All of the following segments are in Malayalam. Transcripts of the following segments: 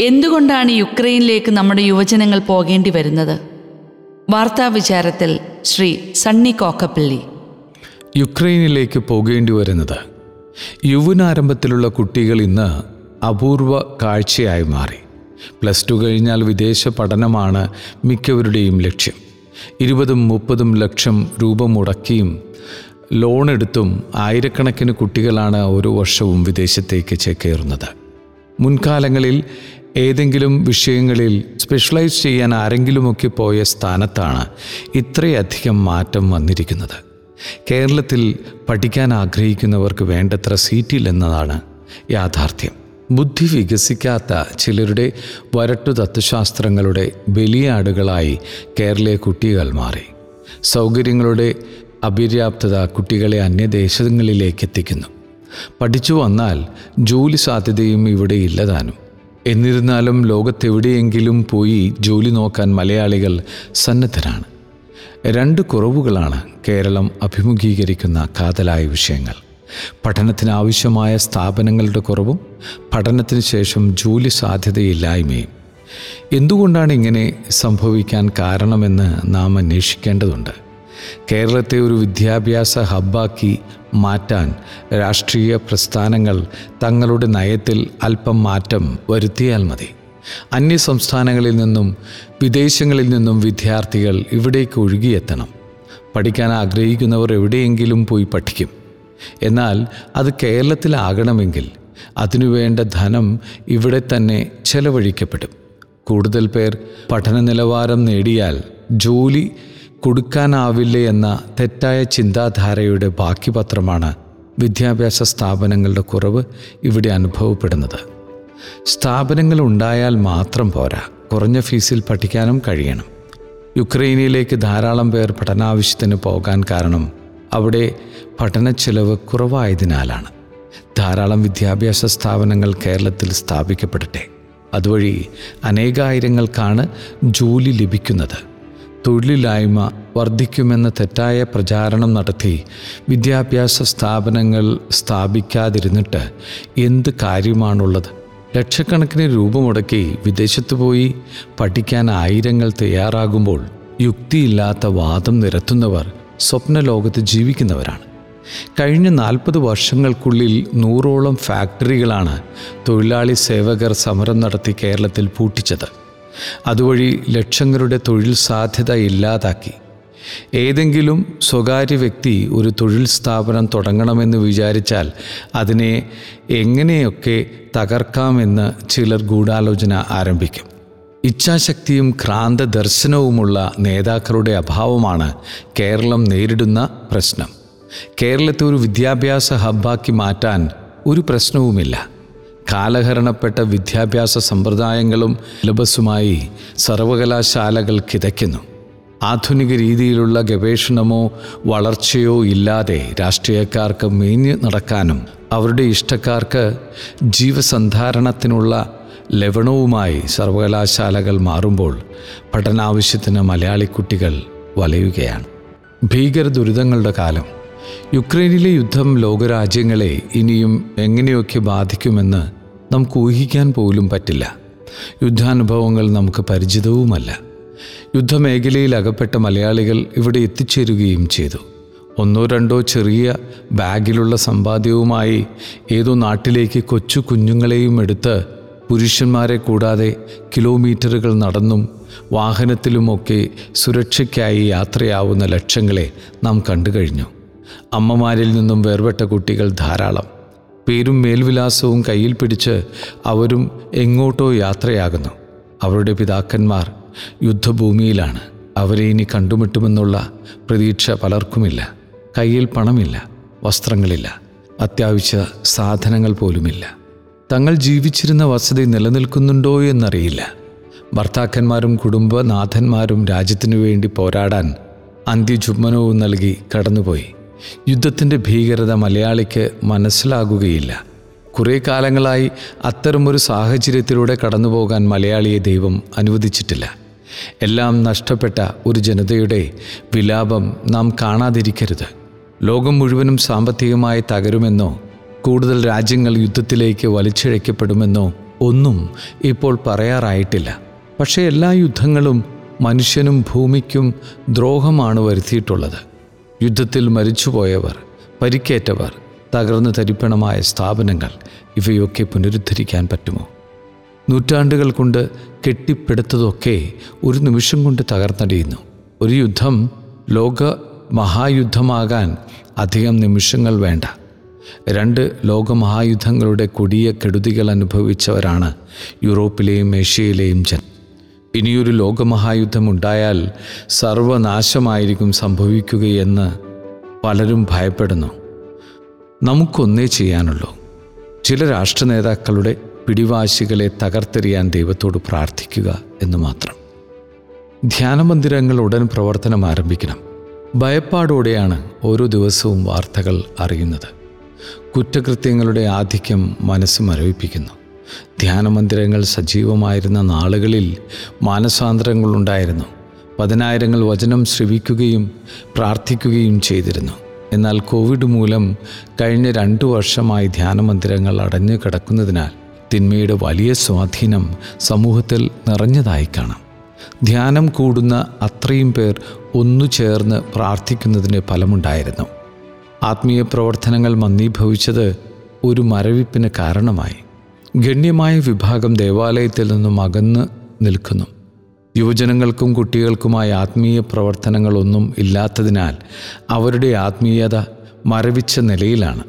എന്തുകൊണ്ടാണ് യുക്രൈനിലേക്ക് നമ്മുടെ യുവജനങ്ങൾ പോകേണ്ടി വരുന്നത്? വാർത്താ വിചാരത്തിൽ ശ്രീ സണ്ണി കോക്കപ്പള്ളി. യുക്രൈനിലേക്ക് പോകേണ്ടി വരുന്നത് യുവനാരംഭത്തിലുള്ള കുട്ടികൾ ഇന്ന് അപൂർവ കാഴ്ചയായി മാറി. പ്ലസ് ടു കഴിഞ്ഞാൽ വിദേശ പഠനമാണ് മിക്കവരുടെയും ലക്ഷ്യം. ഇരുപതും മുപ്പതും ലക്ഷം രൂപ മുടക്കിയും ലോണെടുത്തും ആയിരക്കണക്കിന് കുട്ടികളാണ് ഓരോ വർഷവും വിദേശത്തേക്ക് ചേക്കേറുന്നത്. മുൻകാലങ്ങളിൽ ഏതെങ്കിലും വിഷയങ്ങളിൽ സ്പെഷ്യലൈസ് ചെയ്യാൻ ആരെങ്കിലുമൊക്കെ പോയ സ്ഥാനത്താണ് ഇത്രയധികം മാറ്റം വന്നിരിക്കുന്നത്. കേരളത്തിൽ പഠിക്കാൻ ആഗ്രഹിക്കുന്നവർക്ക് വേണ്ടത്ര സീറ്റില്ലെന്നതാണ് യാഥാർത്ഥ്യം. ബുദ്ധി വികസിക്കാത്ത ചിലരുടെ വരട്ടു തത്വശാസ്ത്രങ്ങളുടെ ബലിയാടുകളായി കേരളീയ കുട്ടികൾ മാറി. സൗകര്യങ്ങളുടെ അപര്യാപ്തത കുട്ടികളെ അന്യദേശങ്ങളിലേക്ക് എത്തിക്കുന്നു. പഠിച്ചു വന്നാൽ ജോലി സാധ്യതയും ഇവിടെ ഇല്ലതാനും. എന്നിരുന്നാലും ലോകത്തെവിടെയെങ്കിലും പോയി ജോലി നോക്കാൻ മലയാളികൾ സന്നദ്ധരാണ്. രണ്ട് കുറവുകളാണ് കേരളം അഭിമുഖീകരിക്കുന്ന കാതലായ വിഷയങ്ങൾ. പഠനത്തിനാവശ്യമായ സ്ഥാപനങ്ങളുടെ കുറവും പഠനത്തിന് ശേഷം ജോലി സാധ്യതയില്ലായ്മയും. എന്തുകൊണ്ടാണ് ഇങ്ങനെ സംഭവിക്കാൻ കാരണമെന്ന് നാം അന്വേഷിക്കേണ്ടതുണ്ട്. കേരളത്തെ ഒരു വിദ്യാഭ്യാസ ഹബ്ബാക്കി മാറ്റാൻ രാഷ്ട്രീയ പ്രസ്ഥാനങ്ങൾ തങ്ങളുടെ നയത്തിൽ അല്പം മാറ്റം വരുത്തിയാൽ മതി. അന്യ സംസ്ഥാനങ്ങളിൽ നിന്നും വിദേശങ്ങളിൽ നിന്നും വിദ്യാർത്ഥികൾ ഇവിടേക്ക് ഒഴുകിയെത്തണം. പഠിക്കാൻ ആഗ്രഹിക്കുന്നവർ എവിടെയെങ്കിലും പോയി പഠിക്കും. എന്നാൽ അത് കേരളത്തിലാകണമെങ്കിൽ അതിനുവേണ്ട ധനം ഇവിടെ തന്നെ ചെലവഴിക്കപ്പെടും. കൂടുതൽ പേർ പഠന നിലവാരം നേടിയാൽ ജോലി കൊടുക്കാനാവില്ല എന്ന തെറ്റായ ചിന്താധാരയുടെ ബാക്കി പത്രമാണ് വിദ്യാഭ്യാസ സ്ഥാപനങ്ങളുടെ കുറവ് ഇവിടെ അനുഭവപ്പെടുന്നത്. സ്ഥാപനങ്ങൾ ഉണ്ടായാൽ മാത്രം പോരാ. കുറഞ്ഞ ഫീസിൽ പഠിക്കാനും കഴിയണം. യുക്രൈനിലേക്ക് ധാരാളം പേർ പഠനാവശ്യത്തിന് പോകാൻ കാരണം അവിടെ പഠന ചെലവ് കുറവായതിനാലാണ്. ധാരാളം വിദ്യാഭ്യാസ സ്ഥാപനങ്ങൾ കേരളത്തിൽ സ്ഥാപിക്കപ്പെടട്ടെ. അതുവഴി അനേകായിരങ്ങൾക്കാണ് ജോലി ലഭിക്കുന്നത്. തൊഴിലില്ലായ്മ വർദ്ധിക്കുമെന്ന തെറ്റായ പ്രചാരണം നടത്തി വിദ്യാഭ്യാസ സ്ഥാപനങ്ങൾ സ്ഥാപിക്കാതിരുന്നിട്ട് എന്ത് കാര്യമാണുള്ളത്? ലക്ഷക്കണക്കിന് രൂപ മുടക്കി വിദേശത്ത് പോയി പഠിക്കാൻ ആയിരങ്ങൾ തയ്യാറാകുമ്പോൾ യുക്തിയില്ലാത്ത വാദം നിരത്തുന്നവർ സ്വപ്നലോകത്ത് ജീവിക്കുന്നവരാണ്. കഴിഞ്ഞ നാൽപ്പത് വർഷങ്ങൾക്കുള്ളിൽ നൂറോളം ഫാക്ടറികളാണ് തൊഴിലാളി സേവകർ സമരം നടത്തി കേരളത്തിൽ പൂട്ടിച്ചത്. അതുവഴി ലക്ഷങ്ങളുടെ തൊഴിൽ സാധ്യത ഇല്ലാതാക്കി. ഏതെങ്കിലും സ്വകാര്യ വ്യക്തി ഒരു തൊഴിൽ സ്ഥാപനം തുടങ്ങണമെന്ന് വിചാരിച്ചാൽ അതിനെ എങ്ങനെയൊക്കെ തകർക്കാമെന്ന് ചിലർ ഗൂഢാലോചന ആരംഭിക്കും. ഇച്ഛാശക്തിയും ക്രാന്ത ദർശനവുമുള്ള നേതാക്കളുടെ അഭാവമാണ് കേരളം നേരിടുന്ന പ്രശ്നം. കേരളത്തെ ഒരു വിദ്യാഭ്യാസ ഹബ്ബാക്കി മാറ്റാൻ ഒരു പ്രശ്നവുമില്ല. കാലഹരണപ്പെട്ട വിദ്യാഭ്യാസ സമ്പ്രദായങ്ങളും സിലബസുമായി സർവകലാശാലകൾ കിതയ്ക്കുന്നു ആധുനിക രീതിയിലുള്ള ഗവേഷണമോ വളർച്ചയോ ഇല്ലാതെ രാഷ്ട്രീയക്കാർക്ക് മേഞ്ഞു നടക്കാനും അവരുടെ ഇഷ്ടക്കാർക്ക് ജീവസന്ധാരണത്തിനുള്ള ലവണവുമായി സർവകലാശാലകൾ മാറുമ്പോൾ പഠനാവശ്യത്തിന് മലയാളിക്കുട്ടികൾ വലയുകയാണ്. ഭീകര ദുരിതങ്ങളുടെ കാലം യുക്രൈനിലെ യുദ്ധം ലോകരാജ്യങ്ങളെ ഇനിയും എങ്ങനെയൊക്കെ ബാധിക്കുമെന്ന് നമുക്ക് ഊഹിക്കാൻ പോലും പറ്റില്ല. യുദ്ധാനുഭവങ്ങൾ നമുക്ക് പരിചിതവുമല്ല. യുദ്ധമേഖലയിൽ അകപ്പെട്ട മലയാളികൾ ഇവിടെ എത്തിച്ചേരുകയും ചെയ്തു. ഒന്നോ രണ്ടോ ചെറിയ ബാഗിലുള്ള സമ്പാദ്യവുമായി ഏതോ നാട്ടിലേക്ക് കൊച്ചു കുഞ്ഞുങ്ങളെയും എടുത്ത് പുരുഷന്മാരെ കൂടാതെ കിലോമീറ്ററുകൾ നടന്നും വാഹനത്തിലുമൊക്കെ സുരക്ഷയ്ക്കായി യാത്രയാവുന്ന ലക്ഷങ്ങളെ നാം കണ്ടു കഴിഞ്ഞു അമ്മമാരിൽ നിന്നും വേർപെട്ട കുട്ടികൾ ധാരാളം. പേരും മേൽവിലാസവും കയ്യിൽ പിടിച്ച് അവരും എങ്ങോട്ടോ യാത്രയാകുന്നു. അവരുടെ പിതാക്കന്മാർ യുദ്ധഭൂമിയിലാണ്. അവരെ ഇനി കണ്ടുമുട്ടുമെന്നുള്ള പ്രതീക്ഷ പലർക്കുമില്ല. കയ്യിൽ പണമില്ല വസ്ത്രങ്ങളില്ല അത്യാവശ്യ സാധനങ്ങൾ പോലുമില്ല. തങ്ങൾ ജീവിച്ചിരുന്ന വസതി നിലനിൽക്കുന്നുണ്ടോ എന്നറിയില്ല. ഭർത്താക്കന്മാരും കുടുംബനാഥന്മാരും രാജ്യത്തിനു വേണ്ടി പോരാടാൻ അന്ത്യചുമ്മനവും നൽകി കടന്നുപോയി. യുദ്ധത്തിന്റെ ഭീകരത മലയാളിക്ക് മനസ്സിലാകുകയില്ല. കുറേ കാലങ്ങളായി അത്തരമൊരു സാഹചര്യത്തിലൂടെ കടന്നു പോകാൻ മലയാളിയെ ദൈവം അനുവദിച്ചിട്ടില്ല. എല്ലാം നഷ്ടപ്പെട്ട ഒരു ജനതയുടെ വിലാപം നാം കാണാതിരിക്കരുത്. ലോകം മുഴുവനും സാമ്പത്തികമായി തകരുമെന്നോ കൂടുതൽ രാജ്യങ്ങൾ യുദ്ധത്തിലേക്ക് വലിച്ചഴയ്ക്കപ്പെടുമെന്നോ ഒന്നും ഇപ്പോൾ പറയാറായിട്ടില്ല. പക്ഷേ എല്ലാ യുദ്ധങ്ങളും മനുഷ്യനും ഭൂമിക്കും ദ്രോഹമാണ് വരുത്തിയിട്ടുള്ളത്. യുദ്ധത്തിൽ മരിച്ചുപോയവർ പരിക്കേറ്റവർ തകർന്നു തരിപ്പണമായ സ്ഥാപനങ്ങൾ ഇവയൊക്കെ പുനരുദ്ധരിക്കാൻ പറ്റുമോ? നൂറ്റാണ്ടുകൾ കൊണ്ട് കെട്ടിപ്പിടുത്തതൊക്കെ ഒരു നിമിഷം കൊണ്ട് തകർന്നടിയുന്നു. ഒരു യുദ്ധം ലോക മഹായുദ്ധമാകാൻ അധികം നിമിഷങ്ങൾ വേണ്ട. രണ്ട് ലോകമഹായുദ്ധങ്ങളുടെ കൊടിയ കെടുതികൾ അനുഭവിച്ചവരാണ് യൂറോപ്പിലെയും ഏഷ്യയിലെയും ജൻ ഇനിയൊരു ലോകമഹായുദ്ധം ഉണ്ടായാൽ സർവനാശമായിരിക്കും സംഭവിക്കുകയെന്ന് പലരും ഭയപ്പെടുന്നു. നമുക്കൊന്നേ ചെയ്യാനുള്ളൂ. ചില രാഷ്ട്ര നേതാക്കളുടെ പിടിവാശികളെ തകർത്തെറിയാൻ ദൈവത്തോട് പ്രാർത്ഥിക്കുക എന്ന് മാത്രം. ധ്യാനമന്ദിരങ്ങൾ ഉടൻ പ്രവർത്തനം ആരംഭിക്കണം. ഭയപ്പാടോടെയാണ് ഓരോ ദിവസവും വാർത്തകൾ അറിയുന്നത്. കുറ്റകൃത്യങ്ങളുടെ ആധിക്യം മനസ്സ് മരവിപ്പിക്കുന്നു. ധ്യാനമന്ദിരങ്ങൾ സജീവമായിരുന്ന നാളുകളിൽ മാനസാന്തരങ്ങളുണ്ടായിരുന്നു. പതിനായിരങ്ങൾ വചനം ശ്രവിക്കുകയും പ്രാർത്ഥിക്കുകയും ചെയ്തിരുന്നു. എന്നാൽ കോവിഡ് മൂലം കഴിഞ്ഞ രണ്ടു വർഷമായി ധ്യാനമന്ദിരങ്ങൾ അടഞ്ഞു കിടക്കുന്നതിനാൽ തിന്മയുടെ വലിയ സ്വാധീനം സമൂഹത്തിൽ നിറഞ്ഞതായി കാണാം. ധ്യാനം കൂടുന്ന അത്രയും പേർ ഒന്നു ചേർന്ന് പ്രാർത്ഥിക്കുന്നതിന് ഫലമുണ്ടായിരുന്നു. ആത്മീയ പ്രവർത്തനങ്ങൾ മന്ദീഭവിച്ചത് ഒരു മരവിപ്പിന് കാരണമായി. ഗണ്യമായ വിഭാഗം ദേവാലയത്തിൽ നിന്നും അകന്ന് നിൽക്കുന്നു. യുവജനങ്ങൾക്കും കുട്ടികൾക്കുമായ ആത്മീയ പ്രവർത്തനങ്ങളൊന്നും ഇല്ലാത്തതിനാൽ അവരുടെ ആത്മീയത മരവിച്ച നിലയിലാണ്.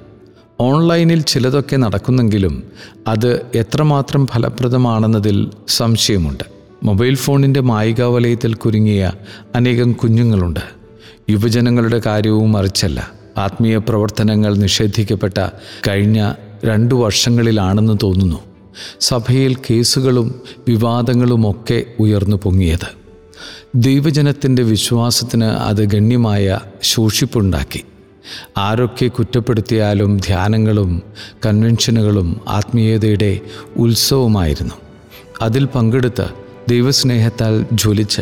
ഓൺലൈനിൽ ചിലതൊക്കെ നടക്കുന്നെങ്കിലും അത് എത്രമാത്രം ഫലപ്രദമാണെന്നതിൽ സംശയമുണ്ട്. മൊബൈൽ ഫോണിന്റെ മായികാവലയത്തിൽ കുരുങ്ങിയ അനേകം കുഞ്ഞുങ്ങളുണ്ട്. യുവജനങ്ങളുടെ കാര്യവും മറിച്ചല്ല. ആത്മീയ പ്രവർത്തനങ്ങൾ നിഷേധിക്കപ്പെട്ട കഴിഞ്ഞ രണ്ടു വർഷങ്ങളിലാണെന്ന് തോന്നുന്നു. സഭയിൽ കേസുകളും വിവാദങ്ങളുമൊക്കെ ഉയർന്നു പൊങ്ങിയത്. ദൈവജനത്തിന്റെ വിശ്വാസത്തിന് അത് ഗണ്യമായ ശോഷിപ്പുണ്ടാക്കി. ആരൊക്കെ കുറ്റപ്പെടുത്തിയാലും ധ്യാനങ്ങളും കൺവെൻഷനുകളും ആത്മീയതയുടെ ഉത്സവമായിരുന്നു. അതിൽ പങ്കെടുത്ത് ദൈവസ്നേഹത്താൽ ജ്വലിച്ച്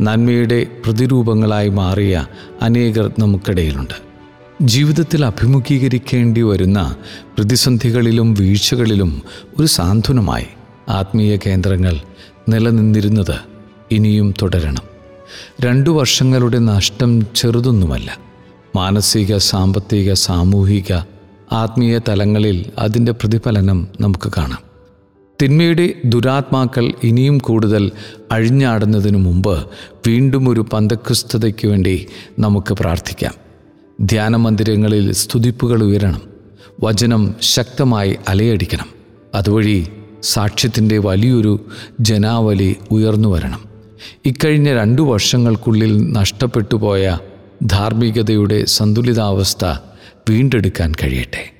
നന്മയുടെ പ്രതിരൂപങ്ങളായി മാറിയ അനേകർ നമുക്കിടയിലുണ്ട്. ജീവിതത്തിൽ അഭിമുഖീകരിക്കേണ്ടി വരുന്ന പ്രതിസന്ധികളിലും വീഴ്ചകളിലും ഒരു സാന്ത്വനമായി ആത്മീയ കേന്ദ്രങ്ങൾ നിലനിന്നിരുന്നത് ഇനിയും തുടരണം. രണ്ടു വർഷങ്ങളുടെ നഷ്ടം ചെറുതൊന്നുമല്ല. മാനസിക സാമ്പത്തിക സാമൂഹിക ആത്മീയ തലങ്ങളിൽ അതിന്റെ പ്രതിഫലനം നമുക്ക് കാണാം. തിന്മയുടെ ദുരാത്മാക്കൾ ഇനിയും കൂടുതൽ അഴിഞ്ഞാടുന്നതിനു മുമ്പ് വീണ്ടും ഒരു പന്തക്രിസ്തതയ്ക്ക് വേണ്ടി നമുക്ക് പ്രാർത്ഥിക്കാം. ധ്യാനമന്ദിരങ്ങളിൽ സ്തുതിപ്പുകൾ ഉയരണം. വചനം ശക്തമായി അലയടിക്കണം. അതുവഴി സാക്ഷ്യത്തിന്റെ വലിയൊരു ജനാവലി ഉയർന്നു വരണം. ഇക്കഴിഞ്ഞ രണ്ടു വർഷങ്ങൾക്കുള്ളിൽ നഷ്ടപ്പെട്ടു പോയ ധാർമ്മികതയുടെ സന്തുലിതാവസ്ഥ വീണ്ടെടുക്കാൻ കഴിയട്ടെ.